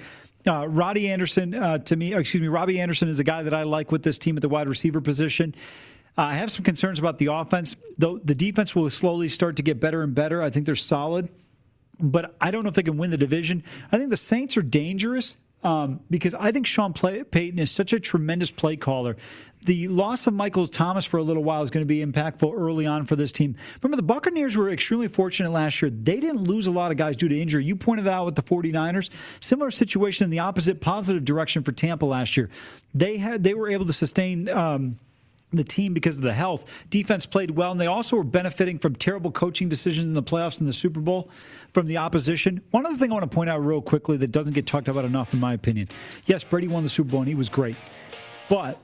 Uh, Roddy Anderson, uh, to me, excuse me, Robbie Anderson is a guy that I like with this team at the wide receiver position. Uh, I have some concerns about the offense, though the defense will slowly start to get better and better. I think they're solid, but I don't know if they can win the division. I think the Saints are dangerous um, because I think Sean Play- Payton is such a tremendous play caller. The loss of Michael Thomas for a little while is going to be impactful early on for this team. Remember, the Buccaneers were extremely fortunate last year. They didn't lose a lot of guys due to injury. You pointed out with the 49ers. Similar situation in the opposite positive direction for Tampa last year. They had they were able to sustain. Um, the team because of the health. Defense played well, and they also were benefiting from terrible coaching decisions in the playoffs and the Super Bowl from the opposition. One other thing I want to point out real quickly that doesn't get talked about enough, in my opinion. Yes, Brady won the Super Bowl, and he was great. But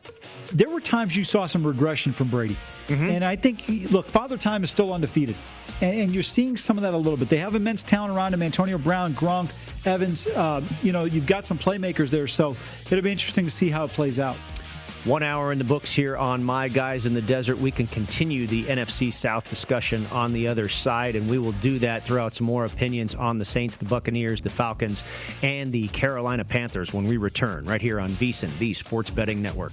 there were times you saw some regression from Brady. And I think, look, Father Time is still undefeated. And, and you're seeing some of that a little bit. They have immense talent around him Antonio Brown, Gronk, Evans. Uh, you know, you've got some playmakers there. So it'll be interesting to see how it plays out. One hour in the books here on My Guys in the Desert. We can continue the NFC South discussion on the other side, and we will do that throughout some more opinions on the Saints, the Buccaneers, the Falcons, and the Carolina Panthers when we return right here on VSIN, the Sports Betting Network.